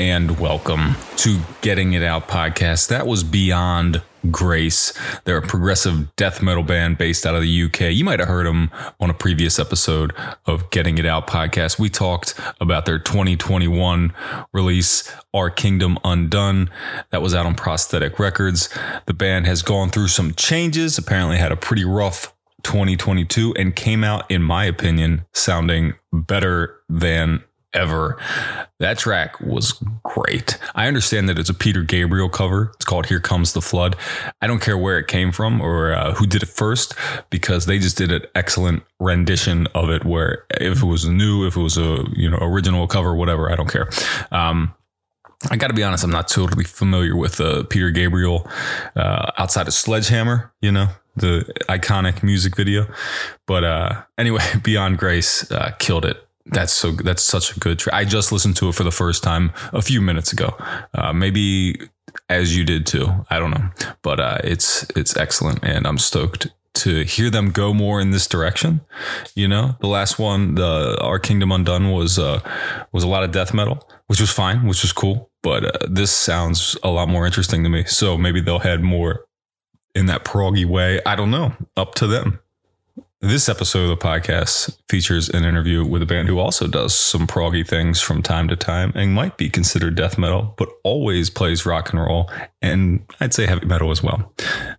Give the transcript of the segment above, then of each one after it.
And welcome to Getting It Out podcast. That was Beyond Grace. They're a progressive death metal band based out of the UK. You might have heard them on a previous episode of Getting It Out podcast. We talked about their 2021 release, Our Kingdom Undone. That was out on Prosthetic Records. The band has gone through some changes, apparently, had a pretty rough 2022 and came out, in my opinion, sounding better than ever. That track was great. I understand that it's a Peter Gabriel cover. It's called Here Comes the Flood. I don't care where it came from or uh, who did it first because they just did an excellent rendition of it where if it was new, if it was a, you know, original cover, whatever, I don't care. Um, I got to be honest, I'm not totally familiar with uh, Peter Gabriel uh, outside of Sledgehammer, you know, the iconic music video. But uh, anyway, Beyond Grace uh, killed it. That's so. That's such a good track. I just listened to it for the first time a few minutes ago. Uh, maybe as you did too. I don't know, but uh, it's it's excellent, and I'm stoked to hear them go more in this direction. You know, the last one, the Our Kingdom Undone, was uh, was a lot of death metal, which was fine, which was cool. But uh, this sounds a lot more interesting to me. So maybe they'll head more in that proggy way. I don't know. Up to them. This episode of the podcast features an interview with a band who also does some proggy things from time to time and might be considered death metal, but always plays rock and roll and I'd say heavy metal as well.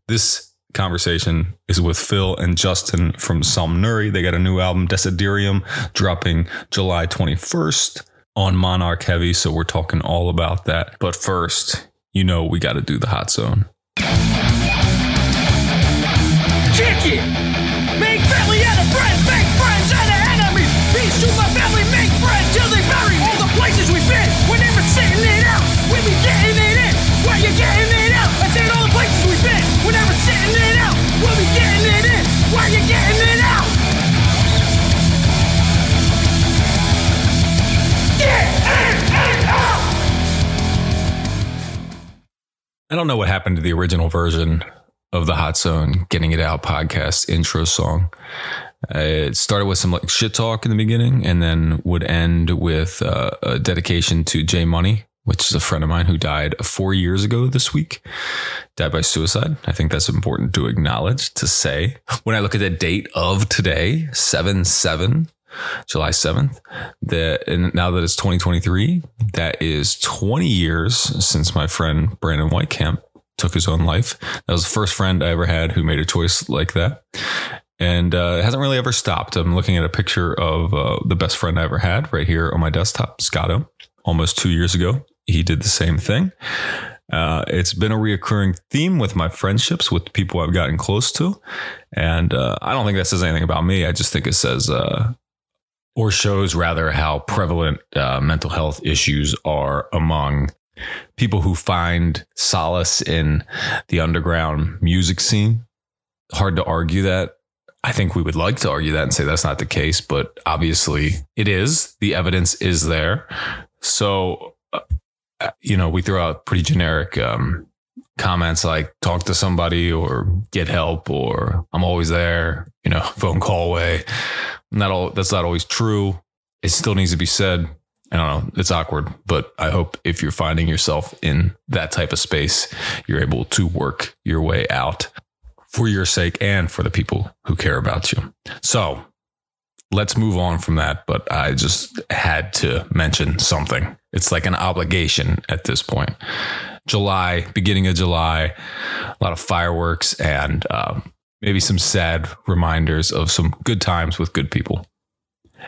This conversation is with Phil and Justin from Somnuri. They got a new album, Desiderium, dropping July 21st on Monarch Heavy. So we're talking all about that. But first, you know, we got to do the hot zone. Kick it! Don't know what happened to the original version of the Hot Zone Getting It Out podcast intro song. It started with some like shit talk in the beginning and then would end with uh, a dedication to Jay Money, which is a friend of mine who died four years ago this week. Died by suicide. I think that's important to acknowledge, to say. When I look at the date of today, 7 7, July 7th, that and now that it's 2023, that is 20 years since my friend Brandon Whitecamp took his own life. That was the first friend I ever had who made a choice like that. And uh, it hasn't really ever stopped. I'm looking at a picture of uh, the best friend I ever had right here on my desktop, Scotto, almost two years ago. He did the same thing. Uh, it's been a reoccurring theme with my friendships with people I've gotten close to. And uh, I don't think that says anything about me. I just think it says, uh, or shows rather, how prevalent uh, mental health issues are among people who find solace in the underground music scene. Hard to argue that. I think we would like to argue that and say that's not the case, but obviously it is. The evidence is there. So, uh, you know, we throw out pretty generic um, comments like talk to somebody or get help or I'm always there, you know, phone call away. Not all that's not always true. It still needs to be said. I don't know. It's awkward, but I hope if you're finding yourself in that type of space, you're able to work your way out for your sake and for the people who care about you. So let's move on from that. But I just had to mention something. It's like an obligation at this point. July, beginning of July, a lot of fireworks and uh, maybe some sad reminders of some good times with good people.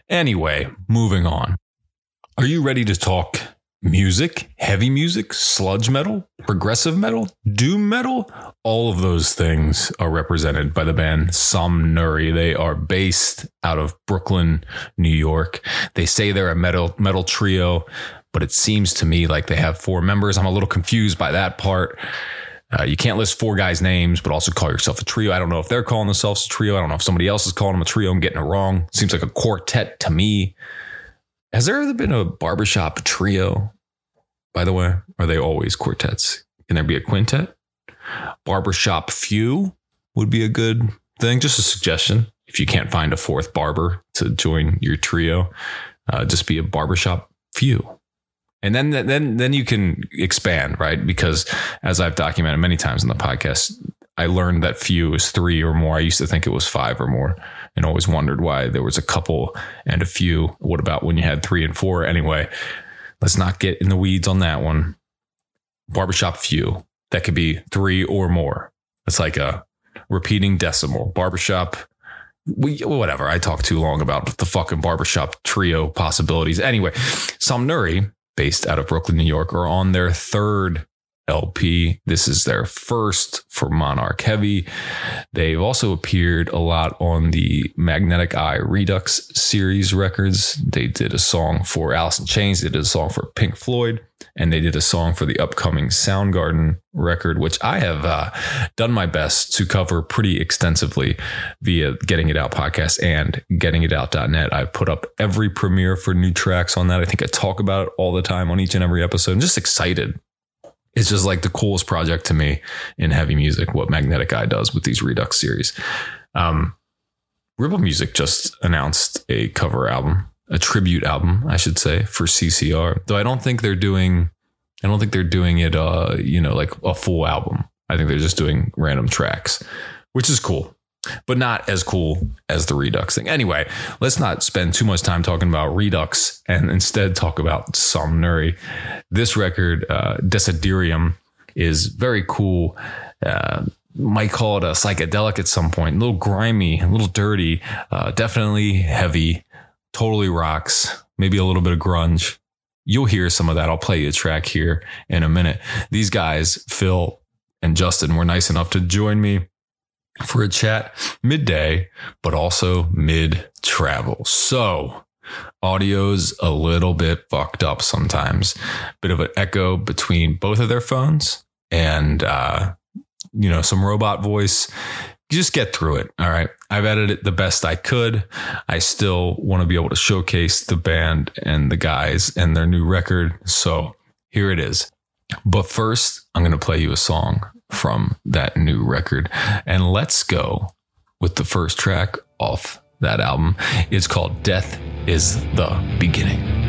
Anyway, moving on. Are you ready to talk music, heavy music, sludge metal, progressive metal, doom metal? All of those things are represented by the band Somnuri. They are based out of Brooklyn, New York. They say they're a metal metal trio, but it seems to me like they have four members. I'm a little confused by that part. Uh, you can't list four guys' names, but also call yourself a trio. I don't know if they're calling themselves a trio. I don't know if somebody else is calling them a trio. I'm getting it wrong. Seems like a quartet to me. Has there ever been a barbershop trio? By the way, are they always quartets? Can there be a quintet? Barbershop few would be a good thing. Just a suggestion. If you can't find a fourth barber to join your trio, uh, just be a barbershop few. And then then then you can expand, right? Because as I've documented many times in the podcast, I learned that few is three or more. I used to think it was five or more and always wondered why there was a couple and a few. What about when you had three and four? Anyway, let's not get in the weeds on that one. Barbershop few. That could be three or more. It's like a repeating decimal. Barbershop we whatever. I talk too long about the fucking barbershop trio possibilities. Anyway, Somnuri, based out of Brooklyn, New York, are on their third LP. This is their first for Monarch Heavy. They've also appeared a lot on the Magnetic Eye Redux series records. They did a song for Alice in Chains, they did a song for Pink Floyd, and they did a song for the upcoming Soundgarden record, which I have uh, done my best to cover pretty extensively via Getting It Out podcast and gettingitout.net. I've put up every premiere for new tracks on that. I think I talk about it all the time on each and every episode. I'm just excited it's just like the coolest project to me in heavy music, what Magnetic Eye does with these Redux series. Um, Ripple Music just announced a cover album, a tribute album, I should say, for CCR. Though I don't think they're doing, I don't think they're doing it, uh, you know, like a full album. I think they're just doing random tracks, which is cool but not as cool as the Redux thing. Anyway, let's not spend too much time talking about Redux and instead talk about Somnuri. This record, uh, Desiderium, is very cool. Uh, might call it a psychedelic at some point. A little grimy, a little dirty, uh, definitely heavy, totally rocks, maybe a little bit of grunge. You'll hear some of that. I'll play you a track here in a minute. These guys, Phil and Justin, were nice enough to join me for a chat midday, but also mid travel. So audio's a little bit fucked up sometimes. Bit of an echo between both of their phones and, uh, you know, some robot voice. Just get through it. All right. I've edited it the best I could. I still want to be able to showcase the band and the guys and their new record. So here it is. But first, I'm going to play you a song from that new record. And let's go with the first track off that album. It's called Death is the Beginning.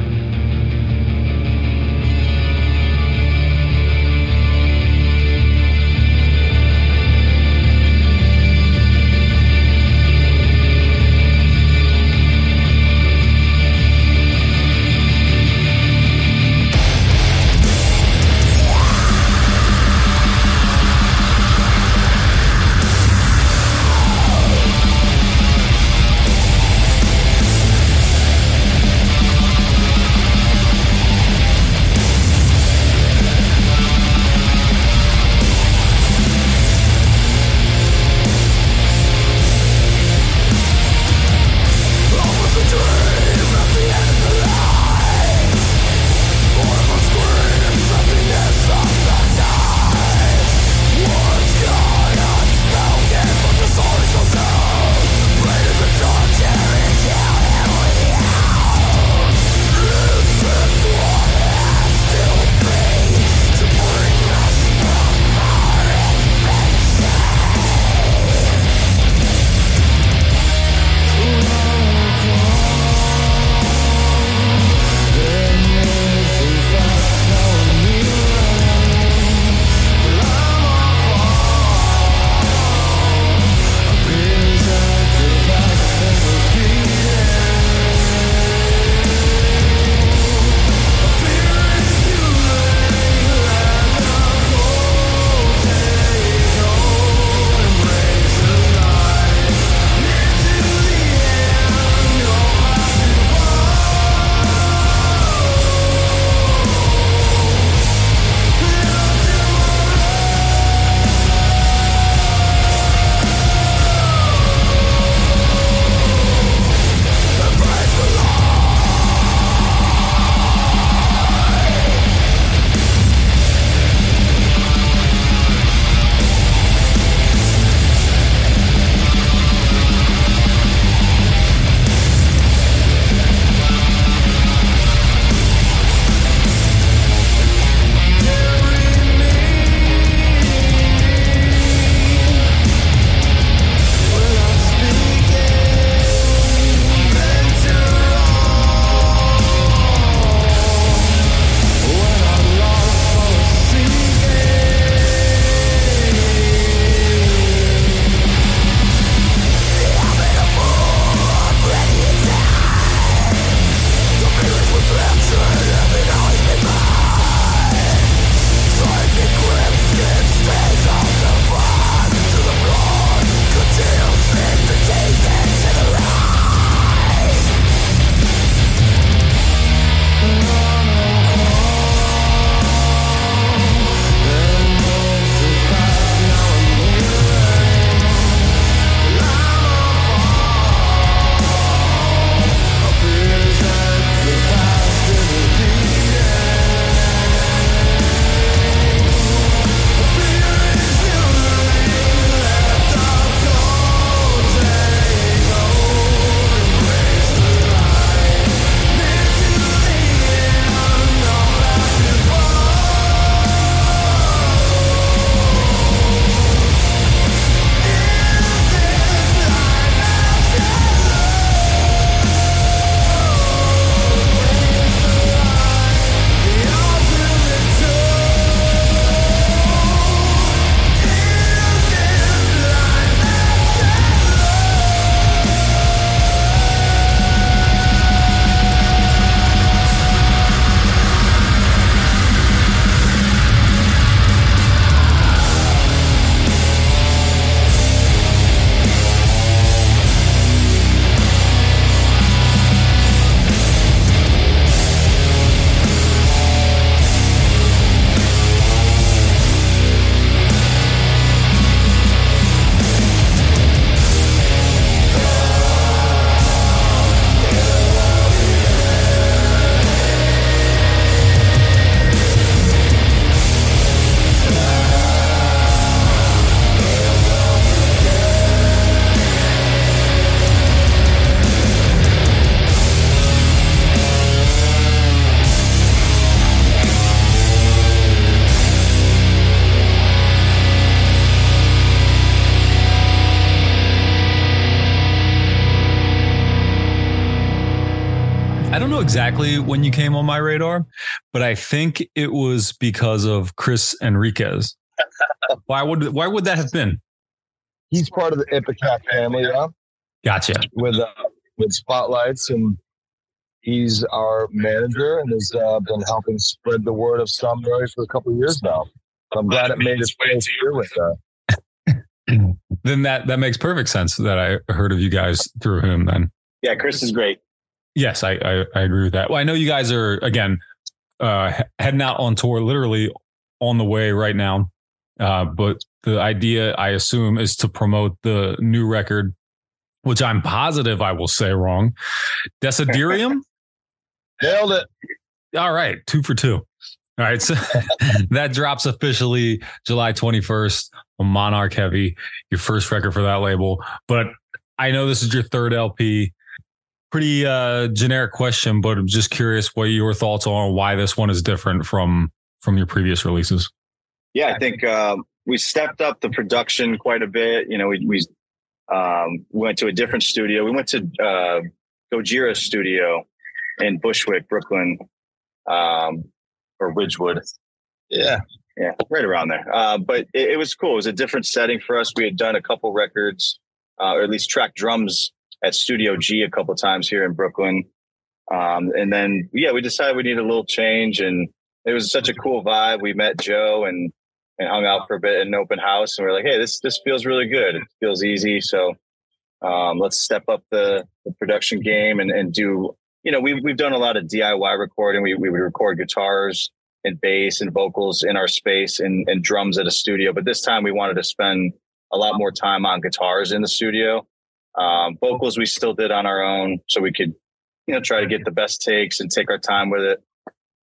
Exactly when you came on my radar, but I think it was because of Chris Enriquez. why would why would that have been? He's part of the Ipecac family, yeah, Gotcha. with uh, with spotlights, and he's our manager and has uh, been helping spread the word of Somnuri for a couple of years now. I'm glad it made its way to here with that. Then that that makes perfect sense that I heard of you guys through him. Then Yeah, Chris is great. Yes, I I, I agree with that. Well, I know you guys are again uh, heading out on tour, literally on the way right now. Uh, but the idea, I assume, is to promote the new record, which I'm positive I will say wrong. Desiderium. Nailed it. All right, two for two. All right, so that drops officially July 21st on Monarch Heavy, your first record for that label. But I know this is your third LP. Pretty uh, generic question, but I'm just curious what your thoughts are on why this one is different from from your previous releases. Yeah, I think um, we stepped up the production quite a bit. You know, we we um, went to a different studio. We went to uh, Gojira Studio in Bushwick, Brooklyn, um, or Ridgewood. Yeah. Yeah, right around there. Uh, but it, it was cool. It was a different setting for us. We had done a couple records, uh, or at least tracked drums at Studio G a couple times here in Brooklyn. Um, and then, yeah, we decided we needed a little change, and it was such a cool vibe. We met Joe and and hung out for a bit in an open house, and we are like, hey, this this feels really good. It feels easy, so um, let's step up the, the production game and and do. You know, we've we've done a lot of DIY recording. We we would record guitars and bass and vocals in our space and, and drums at a studio. But this time we wanted to spend a lot more time on guitars in the studio. Um, vocals we still did on our own, so we could, you know, try to get the best takes and take our time with it.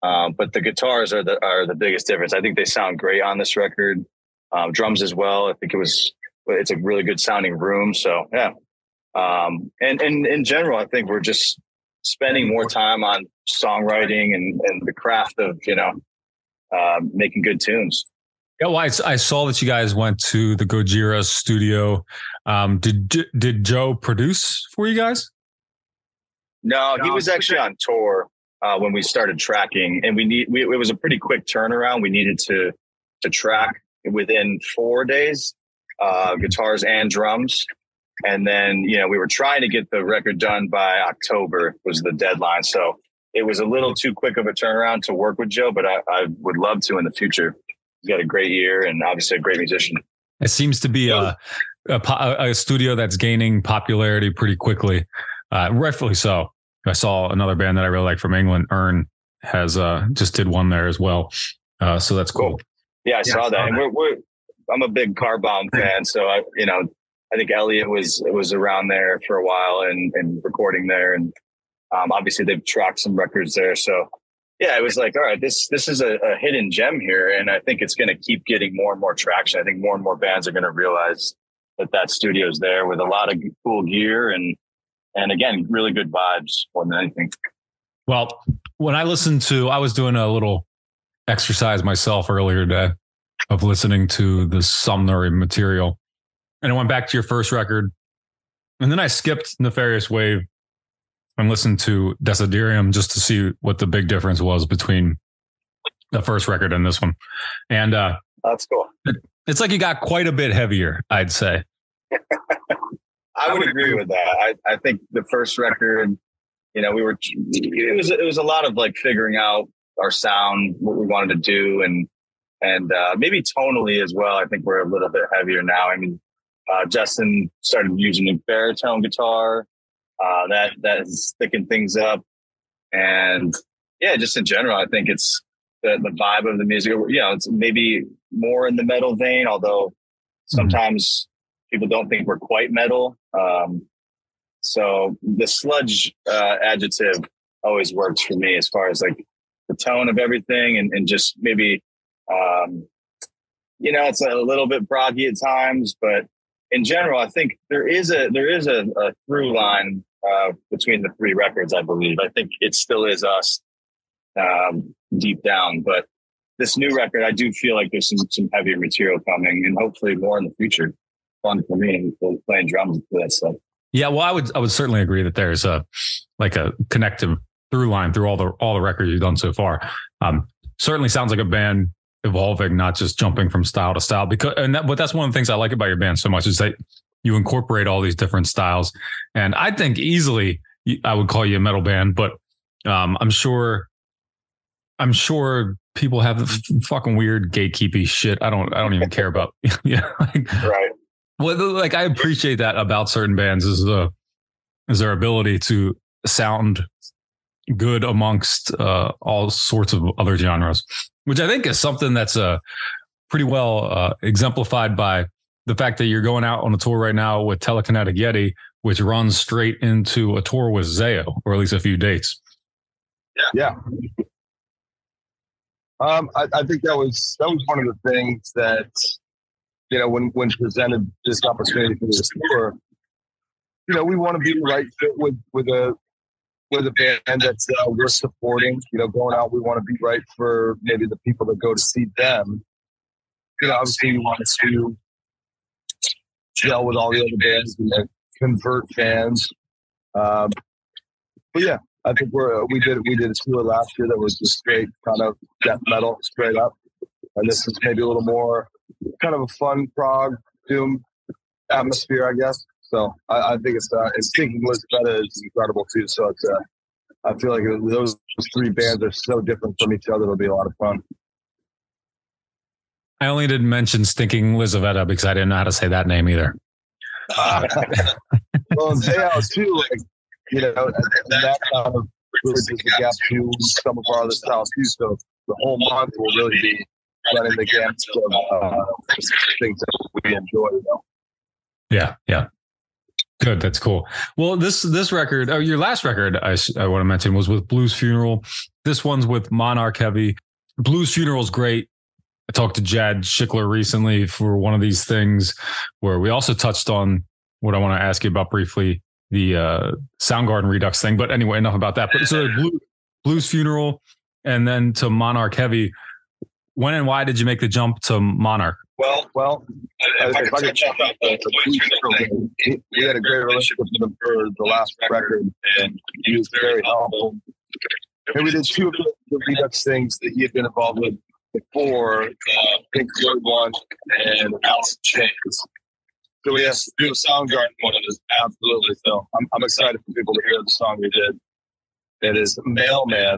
Um, but the guitars are the are the biggest difference. I think they sound great on this record. Um, drums as well. I think it was it's a really good sounding room. So yeah. Um, and and in general, I think we're just spending more time on songwriting and, and the craft of you know uh, making good tunes. Yeah, well, I, I saw that you guys went to the Gojira studio. Um, did did Joe produce for you guys? No, he was actually on tour uh, when we started tracking, and we need we, it was a pretty quick turnaround. We needed to to track within four days, uh, guitars and drums, and then you know we were trying to get the record done by October was the deadline. So it was a little too quick of a turnaround to work with Joe, but I, I would love to in the future. He's got a great year and obviously a great musician. It seems to be a, a, a studio that's gaining popularity pretty quickly, uh, rightfully so. I saw another band that I really like from England, Urne, has uh, just did one there as well. Uh, so that's cool. Yeah, I saw that, and we're, we're I'm a big Car Bomb fan, so I you know I think Elliot was was around there for a while and and recording there, and um, obviously they've tracked some records there. So yeah, it was like, all right, this this is a, a hidden gem here, and I think it's going to keep getting more and more traction. I think more and more bands are going to realize that that studio's there with a lot of cool gear and and again, really good vibes more than anything. Well, when I listened to, I was doing a little exercise myself earlier today of listening to the Somnuri material, and I went back to your first record, and then I skipped Nefarious Wave and listened to Desiderium just to see what the big difference was between the first record and this one. And uh, That's cool. it's like you got quite a bit heavier, I'd say. I would agree with that. I, I think the first record, you know, we were it was it was a lot of like figuring out our sound, what we wanted to do, and and uh, maybe tonally as well. I think we're a little bit heavier now. I mean, uh, Justin started using a baritone guitar. Uh, that that is has thickened things up, and yeah, just in general, I think it's the the vibe of the music. You know, it's maybe more in the metal vein, although sometimes people don't think we're quite metal. Um, so the sludge uh, adjective always works for me as far as like the tone of everything and, and just maybe, um, you know, it's a little bit proggy at times, but in general, I think there is a there is a, a through line uh, between the three records. I believe. I think it still is us um, deep down, but this new record, I do feel like there's some some heavier material coming, and hopefully more in the future. Fun for me playing drums for that stuff. Yeah, well, I would I would certainly agree that there's a like a connective through line through all the all the records you've done so far. Um, certainly sounds like a band evolving, not just jumping from style to style. Because and that, but that's one of the things I like about your band so much is that you incorporate all these different styles. And I think easily I would call you a metal band, but um, I'm sure I'm sure people have fucking weird gatekeepy shit. I don't I don't even care about. yeah, like, right. Well, like I appreciate that about certain bands is the is their ability to sound good amongst uh, all sorts of other genres, which I think is something that's uh, pretty well uh, exemplified by the fact that you're going out on a tour right now with Telekinetic Yeti, which runs straight into a tour with Zao, or at least a few dates. Yeah. Um, I, I think that was that was one of the things that you know when when presented this opportunity for this tour. You know, we want to be the right fit with with a with a band that uh, we're supporting. You know, going out, we want to be right for maybe the people that go to see them. You know, obviously, we want to gel with all the other bands and uh, convert fans. Um, but yeah, I think we're we did we did a tour last year that was just straight kind of death metal, straight up, and this is maybe a little more kind of a fun prog doom atmosphere, I guess. So I, I think it's uh, it's Stinking Lizaveta is incredible too. So it's uh, I feel like those three bands are so different from each other. It'll be a lot of fun. I only didn't mention Stinking Lizaveta because I didn't know how to say that name either. Uh, well, Zao too, like you know, that kind of bridges the gap to some of our other styles too. So the whole month will really be running the gamut of uh, things that we enjoy. You know? Yeah, yeah. Good, that's cool. Well, this this record, oh, your last record, I, I want to mention was with Blues Funeral. This one's with Monarch Heavy. Blues Funeral is great. I talked to Jadd Shickler recently for one of these things where we also touched on what I want to ask you about briefly the uh, Soundgarden Redux thing. But anyway, enough about that. But so Blue, Blues Funeral and then to Monarch Heavy. When and why did you make the jump to Monarch? Well, well, if, if I could jump out the, the we had a great relationship with him for the last record, and he was very helpful. And we did two of the Redux things that he had been involved with before, uh, Pink Floyd one and Alice in Chains. So yes, do a Soundgarden one of those. Absolutely. So I'm, I'm excited for people to hear the song we did. It is Mailman.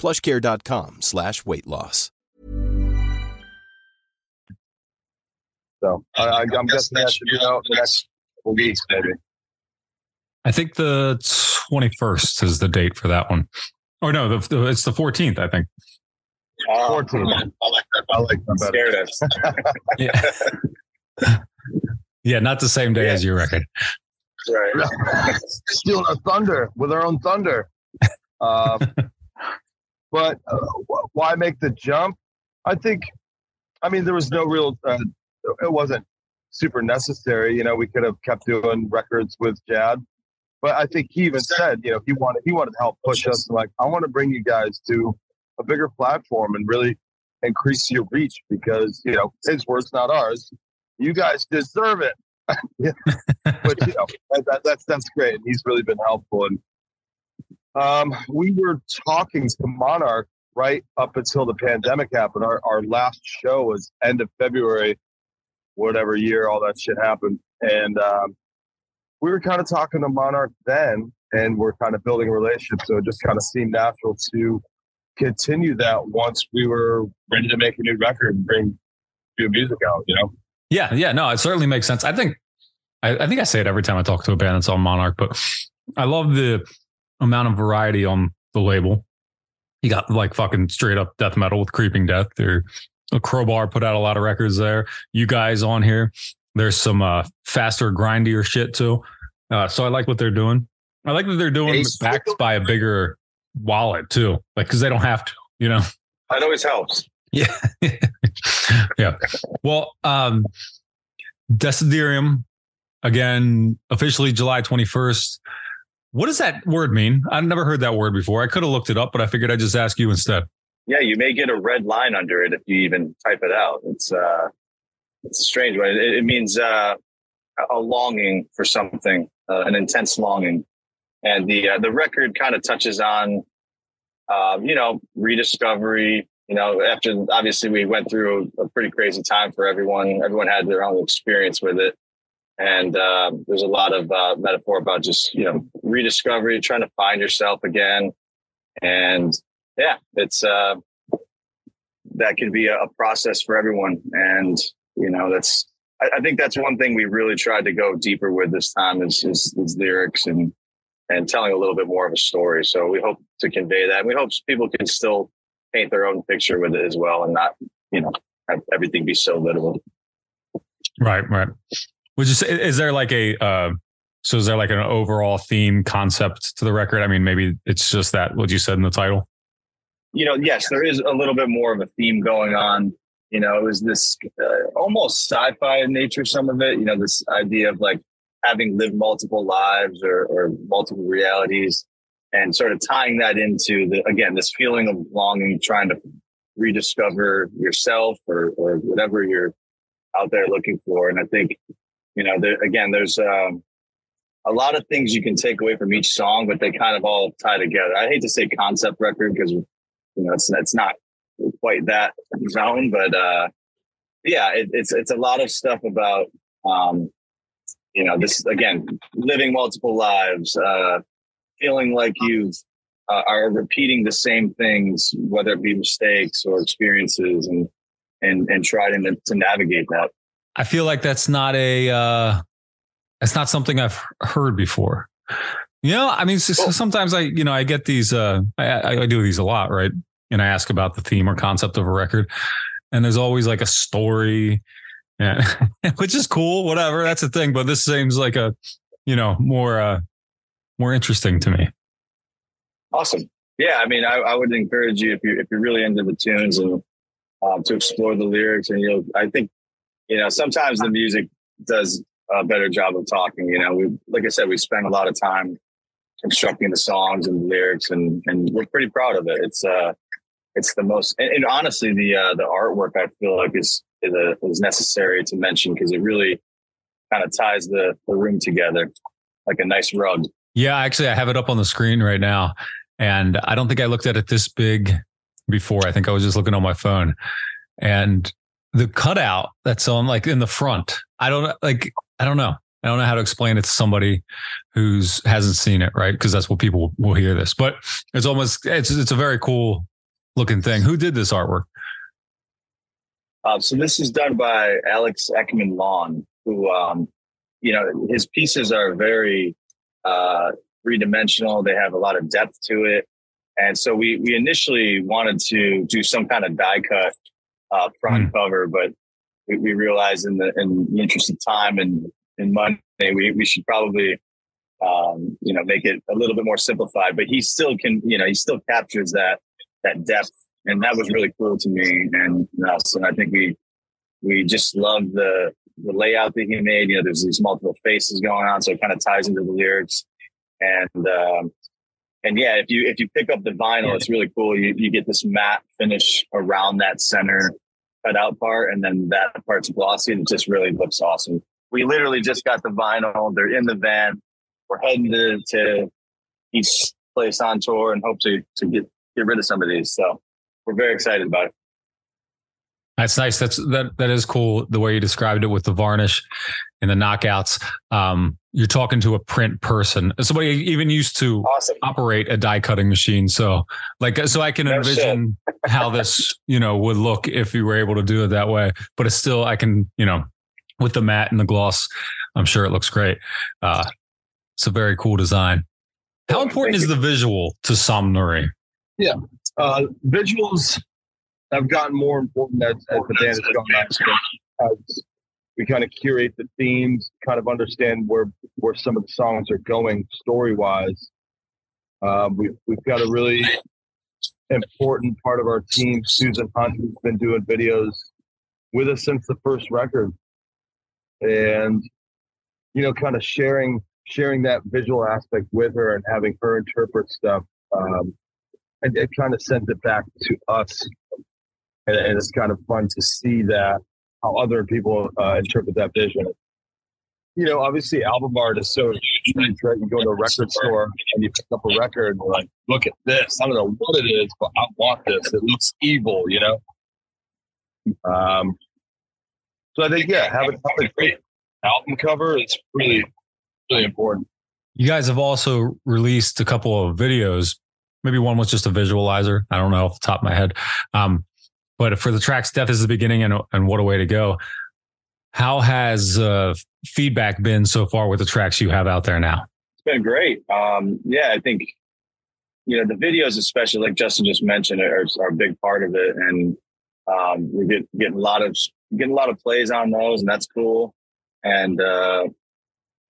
Plushcare.com slash weight loss. So I, I'm guessing that should be out the next couple weeks, maybe. I think the 21st is the date for that one. Or no, the, the, it's the 14th, I think. 14. I like that. I like that yeah. yeah, not the same day yeah. as your record. Right. Stealing our thunder with our own thunder. Um, but uh, why make the jump? I think, I mean, there was no real, uh, it wasn't super necessary. You know, we could have kept doing records with Jadd. But I think he even said, you know, he wanted he wanted to help push us. Like, I want to bring you guys to a bigger platform and really increase your reach because you know his words not ours you guys deserve it but you know that, that, that's that's great and he's really been helpful and um, we were talking to monarch right up until the pandemic happened our, our last show was end of february whatever year all that shit happened and um, we were kind of talking to monarch then and we're kind of building a relationship. So it just kind of seemed natural to continue that once we were ready to make a new record and bring new music out, you know? Yeah, yeah, no, it certainly makes sense. I think I, I think I say it every time I talk to a band that's on Monarch, but I love the amount of variety on the label. You got like fucking straight up death metal with Creeping Death. Or a Crowbar put out a lot of records there. You guys on here. There's some uh, faster, grindier shit too. Uh, so I like what they're doing. I like that they're doing Ace- backed by a bigger wallet too, like because they don't have to, you know. That always helps. Yeah. yeah. Well, um, Desiderium, again, officially July 21st. What does that word mean? I've never heard that word before. I could have looked it up, but I figured I'd just ask you instead. Yeah, you may get a red line under it if you even type it out. It's uh, it's a strange one. It, it means uh, a longing for something, uh, an intense longing, and the uh, the record kind of touches on, um, you know, rediscovery. You know, after obviously we went through a pretty crazy time for everyone. Everyone had their own experience with it, and uh, there's a lot of uh, metaphor about just you know rediscovery, trying to find yourself again, and yeah, it's uh, that can be a, process for everyone, and you know that's I, I think that's one thing we really tried to go deeper with this time is is, is lyrics and and telling a little bit more of a story. So we hope to convey that. We hope people can still paint their own picture with it as well, and not you know have everything be so literal. Right, right. You say is there like a uh, so is there like an overall theme concept to the record? I mean, maybe it's just that what you said in the title. you know, yes, there is a little bit more of a theme going on. You know, it was this uh, almost sci-fi in nature. Some of it, you know, this idea of like having lived multiple lives or, or multiple realities, and sort of tying that into the again this feeling of longing, trying to rediscover yourself or or whatever you're out there looking for. And I think, you know, there, again, there's um, a lot of things you can take away from each song, but they kind of all tie together. I hate to say concept record because you know it's it's not quite that zone, but uh, yeah, it, it's it's a lot of stuff about um, you know this again living multiple lives, uh, feeling like you've uh, are repeating the same things, whether it be mistakes or experiences, and and and trying to, to navigate that. I feel like that's not a uh that's not something I've heard before. You know, I mean, sometimes I, you know, I get these, uh, I, I do these a lot, right? And I ask about the theme or concept of a record, and there's always like a story, yeah, which is cool, whatever. That's the thing. But this seems like a, you know, more, uh, more interesting to me. Awesome. Yeah, I mean, I, I would encourage you if you if you're really into the tunes and um, to explore the lyrics, and you know, I think you know sometimes the music does a better job of talking. You know, we like I said, we spend a lot of time constructing the songs and the lyrics, and and we're pretty proud of it. It's uh, it's the most, and, and honestly, the uh, the artwork I feel like is is, a, is necessary to mention because it really kind of ties the the room together like a nice rug. Yeah, actually, I have it up on the screen right now, and I don't think I looked at it this big before. I think I was just looking on my phone, and the cutout that's on like in the front. I don't like. I don't know. I don't know how to explain it to somebody who's hasn't seen it, right? Because that's what people will hear this. But it's almost it's it's a very cool looking thing. Who did this artwork? Um, so this is done by Alex Eckman-Lawn, who, um, you know, his pieces are very uh, three dimensional. They have a lot of depth to it, and so we we initially wanted to do some kind of die cut uh, front cover, but we, we realized in the in the interest of time and and money, we we should probably. Um, you know, make it a little bit more simplified, but he still can, you know, he still captures that that depth and that was really cool to me and us. And I think we we just love the the layout that he made. You know, there's these multiple faces going on, so it kind of ties into the lyrics. And um, and yeah, if you if you pick up the vinyl, it's really cool. You you get this matte finish around that center cutout part, and then that part's glossy, and it just really looks awesome. We literally just got the vinyl. They're in the van. We're heading to, to each place on tour and hope to to get get rid of some of these. So we're very excited about it. That's nice. That's that that is cool the way you described it with the varnish and the knockouts. Um, you're talking to a print person, somebody even used to Awesome. operate a die cutting machine. So like so I can No envision how this, you know, would look if you were able to do it that way. But it's still I can, you know, with the matte and the gloss, I'm sure it looks great. Uh it's a very cool design. How important is the visual to Somnuri? uh, visuals have gotten more important as, as the band has gone on. As we kind of curate the themes, kind of understand where where some of the songs are going story wise. Um, we've we've got a really important part of our team, Susan Hunt, who's been doing videos with us since the first record, and you know, kind of sharing sharing that visual aspect with her and having her interpret stuff. Um, and it kind of sends it back to us. And, and it's kind of fun to see that how other people uh, interpret that vision. You know, obviously, album art is so huge, right? You go to a record store and you pick up a record and like, look at this. I don't know what it is, but I want this. It looks evil, you know? Um, so I think, yeah, having, a great album cover is really, really important. You guys have also released a couple of videos. Maybe one was just a visualizer. I don't know off the top of my head. Um, but for the tracks "Death Is the Beginning" and and "What a Way to Go," how has uh, feedback been so far with the tracks you have out there now? It's been great. Um, yeah, I think you know the videos, especially like Justin just mentioned, are, are a big part of it, and um, we get getting a lot of getting a lot of plays on those, and that's cool. And uh,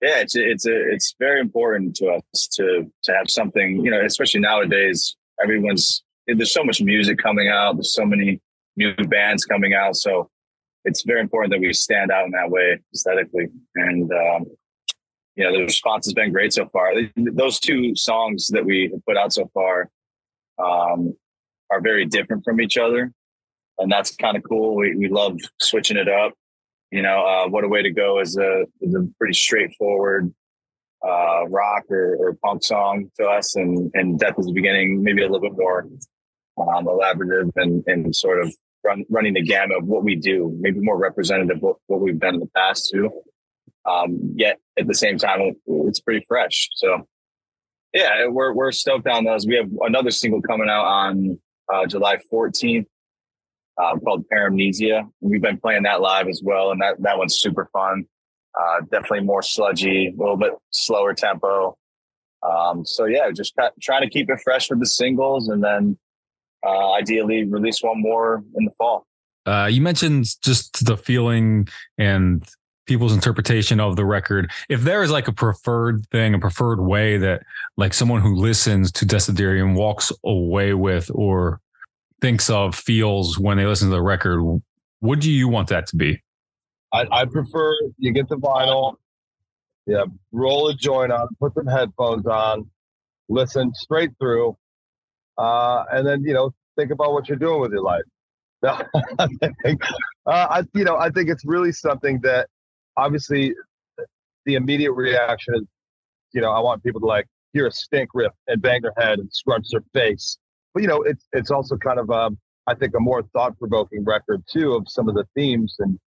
yeah, it's it's a, it's very important to us to to have something. You know, especially nowadays, everyone's there's so much music coming out. There's so many new bands coming out, so it's very important that we stand out in that way aesthetically. And um, the response has been great so far. Those two songs that we put out so far um, are very different from each other, and that's kind of cool. We we love switching it up. You know, uh, what a way to go is a is a pretty straightforward uh, rock or, or punk song to us, and and Death is the beginning, maybe a little bit more um, elaborative and and sort of run, running the gamut of what we do, maybe more representative of what, we've done in the past too. Um, yet at the same time, it's pretty fresh. So yeah, we're we're stoked on those. We have another single coming out on uh, July 14th uh, called Paramnesia. We've been playing that live as well, and that that one's super fun. Uh, definitely more sludgy, a little bit slower tempo. Um, so yeah, just trying to keep it fresh with the singles, and then uh, ideally release one more in the fall. Uh, you mentioned just the feeling and people's interpretation of the record. If there is like a preferred thing, a preferred way that like someone who listens to Desiderium walks away with or thinks of, feels when they listen to the record, what do you want that to be? I, I prefer you get the vinyl, yeah, roll a joint on, put some headphones on, listen straight through, uh, and then you know think about what you're doing with your life. Uh, I you know I think it's really something that obviously the immediate reaction is you know I want people to like hear a stink riff and bang their head and scrunch their face, but you know it's it's also kind of um, I think a more thought provoking record too of some of the themes and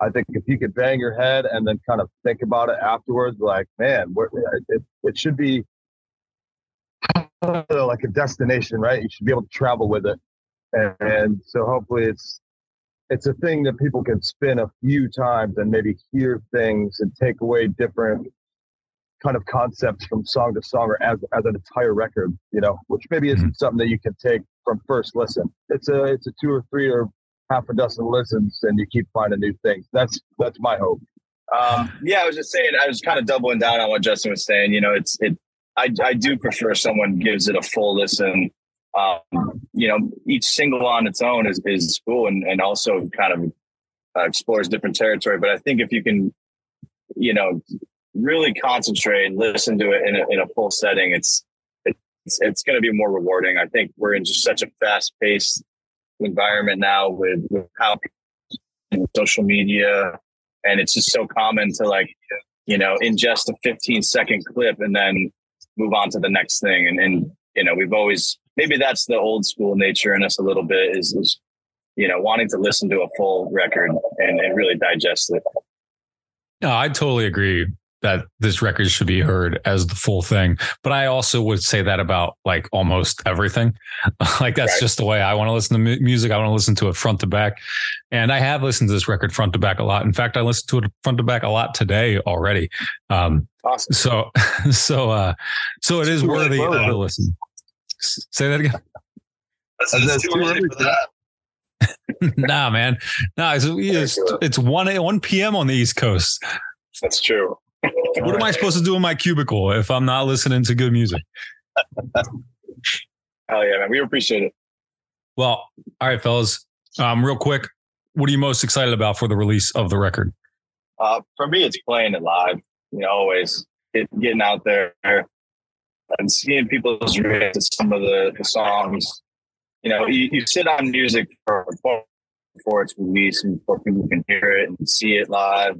I think if you could bang your head and then kind of think about it afterwards, like, man, it, it should be like a destination, right? You should be able to travel with it. And, and so hopefully it's, it's a thing that people can spin a few times and maybe hear things and take away different kind of concepts from song to song or as, as an entire record, you know, which maybe isn't something that you can take from first listen. It's a, it's a two or three or half a dozen listens and you keep finding new things. That's that's my hope. Um, yeah, I was just saying, I was kind of doubling down on what Justin was saying. You know, it's it. I I do prefer someone gives it a full listen. Um, you know, each single on its own is is cool and and also kind of uh, explores different territory. But I think if you can, you know, really concentrate and listen to it in a, in a full setting, it's it's it's going to be more rewarding. I think we're in just such a fast paced environment now with, with how social media and it's just so common to like you know ingest a 15 second clip and then move on to the next thing and, and you know we've always maybe that's the old school nature in us a little bit is, is you know, wanting to listen to a full record and, and really digest it. No, I totally agree that this record should be heard as the full thing. But I also would say that about like almost everything. like that's Right. just the way I want to listen to mu- music. I want to listen to it front to back. And I have listened to this record front to back a lot. In fact, I listened to it front to back a lot today already. Um, Awesome. so, so, uh, so it is worthy for of a listen. Say that again. And that's too early for that. nah, man. Nah, it's, it's, it's 1, 1 p.m. on the East Coast. That's true. What am I supposed to do in my cubicle if I'm not listening to good music? Hell yeah, man. We appreciate it. Well, all right, fellas. Um, real quick, what are you most excited about for the release of the record? Uh, for me, it's playing it live. You know, always get, getting out there and seeing people's reactions to some of the, the songs. You know, you, you sit on music for before it's released and before people can hear it and see it live.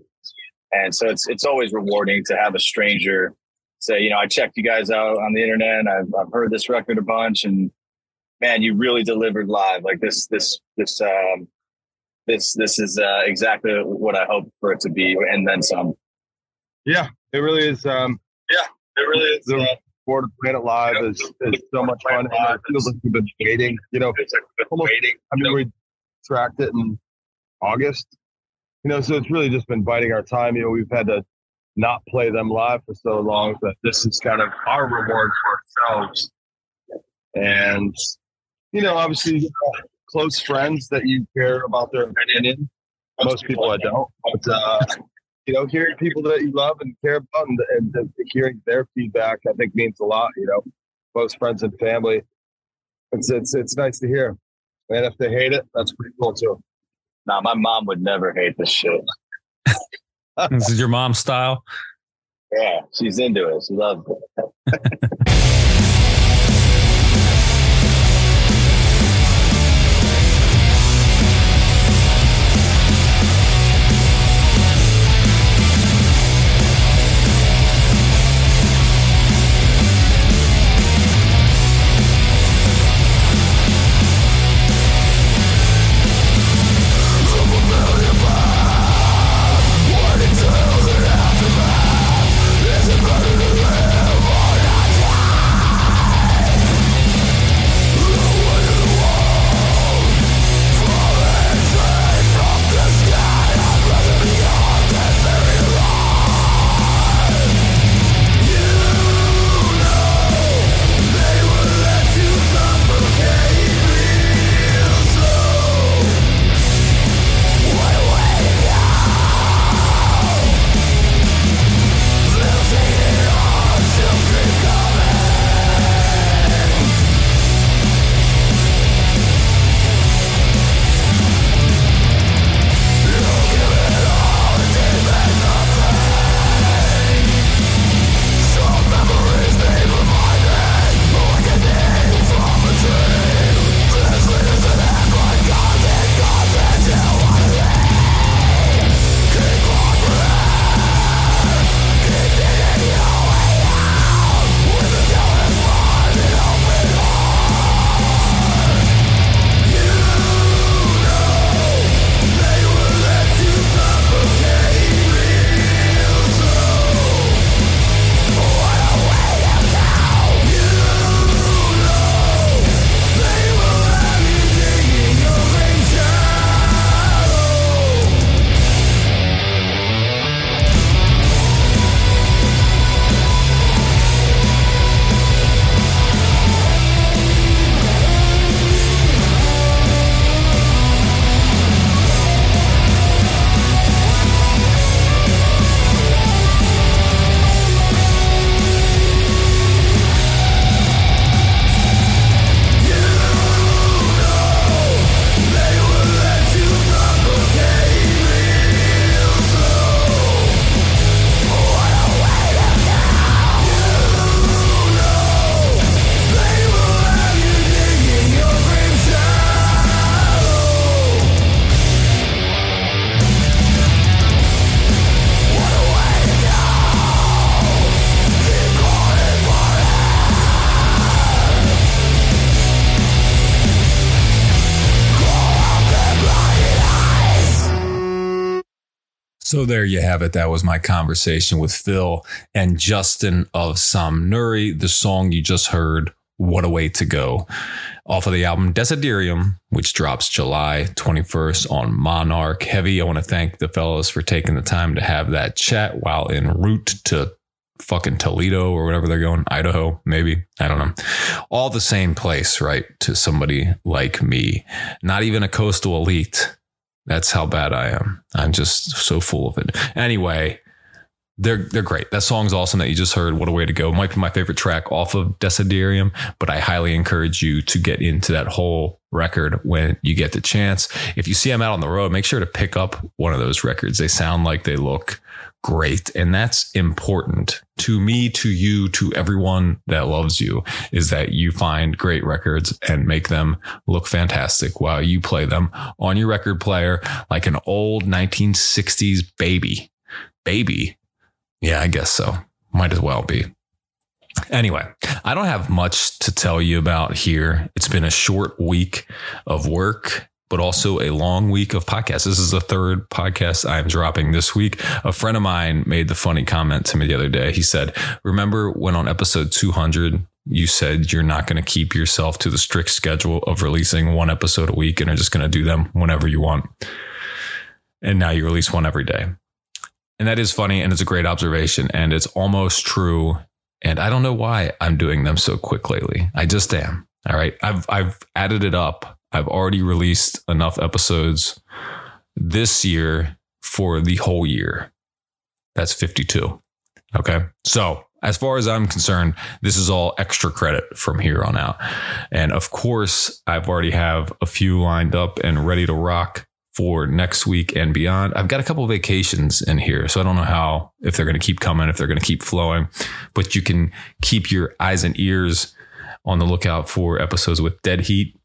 And so it's it's always rewarding to have a stranger say, you know, I checked you guys out on the internet. And I've I've heard this record a bunch, and man, you really delivered live. Like this this this um this this is uh, exactly what I hoped for it to be, and then some. Yeah, it really is. Um, Yeah, it really is. The- Board of Planet Live is, is so much fun. And it feels like we've been waiting. You know, It's like Almost- waiting. I mean, we tracked it in August. You know, so it's really just been biting our time. You know, we've had to not play them live for so long that this is kind of our reward for ourselves. And, you know, obviously, uh, close friends that you care about their opinion. Most people I don't. But, uh, you know, hearing people that you love and care about and, and, and hearing their feedback, I think means a lot, you know, close friends and family. It's, it's, it's nice to hear. And if they hate it, that's pretty cool too. Nah, my mom would never hate this shit. This is your mom's style. Yeah, she's into it. She loves it. So there you have it. That was my conversation with Phil and Justin of Somnuri. The song you just heard, What a Way to Go, off of the album Desiderium, which drops July 21st on MNRK Heavy. I want to thank the fellows for taking the time to have that chat while en route to fucking Toledo or whatever they're going, Idaho, maybe. I don't know. All the same place, right? To somebody like me. Not even a coastal elite. That's how bad I am. I'm just so full of it. Anyway, they're they're great. That song's awesome that you just heard. What a way to go. Might be my favorite track off of Desiderium, but I highly encourage you to get into that whole record when you get the chance. If you see them out on the road, make sure to pick up one of those records. They sound like they look great. And that's important to me, to you, to everyone that loves you is that you find great records and make them look fantastic while you play them on your record player like an old 1960s baby. Baby. Yeah, I guess so. Might as well be. Anyway, I don't have much to tell you about here. It's been a short week of work but also a long week of podcasts. This is the third podcast I'm dropping this week. A friend of mine made the funny comment to me the other day. He said, Remember when on episode 200, you said you're not going to keep yourself to the strict schedule of releasing one episode a week and are just going to do them whenever you want. And now you release one every day. And that is funny and it's a great observation and it's almost true. And I don't know why I'm doing them so quick lately. I just am. All right. I've I've added it up I've already released enough episodes this year for the whole year. That's 52. Okay. So, as far as I'm concerned, this is all extra credit from here on out. And of course, I've already have a few lined up and ready to rock for next week and beyond. I've got a couple vacations in here, so I don't know how if they're going to keep coming, if they're going to keep flowing, but you can keep your eyes and ears on the lookout for episodes with Dead Heat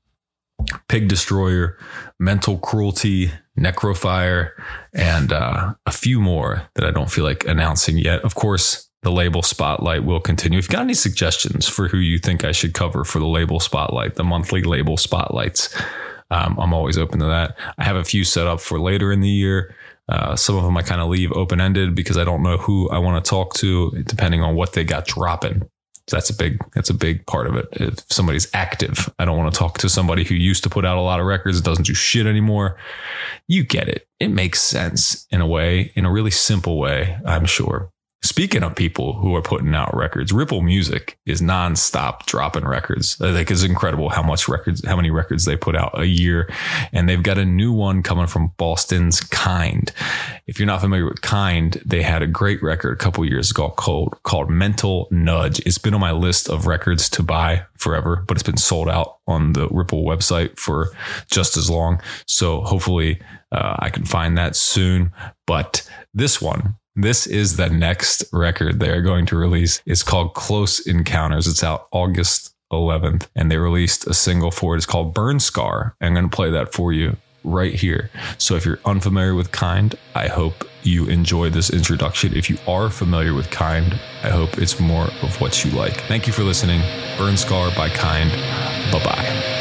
Pig Destroyer, Mental Cruelty, Necrofire, and uh, a few more that I don't feel like announcing yet. Of course, the label spotlight will continue. If you've got any suggestions for who you think I should cover for the label spotlight, the monthly label spotlights, um, I'm always open to that. I have a few set up for later in the year. Uh, some of them I kind of leave open ended because I don't know who I want to talk to, depending on what they got dropping. That's a big that's a big part of it. If somebody's active, I don't want to talk to somebody who used to put out a lot of records, doesn't do shit anymore. You get it. It makes sense in a way, in a really simple way, I'm sure. Speaking of people who are putting out records, Ripple Music is nonstop dropping records. Think it's incredible how much records, how many records they put out a year. And they've got a new one coming from Boston's Kind. If you're not familiar with Kind, they had a great record a couple years ago called, called Mental Nudge. It's been on my list of records to buy forever, but it's been sold out on the Ripple website for just as long. So hopefully uh, I can find that soon. But this one, this is the next record they're going to release. It's called Close Encounters. It's out August 11th, and they released a single for it. It's called Burn Scar. I'm going to play that for you right here. So if you're unfamiliar with Kind, I hope you enjoy this introduction. If you are familiar with Kind, I hope it's more of what you like. Thank you for listening. Burn Scar by Kind. Bye bye.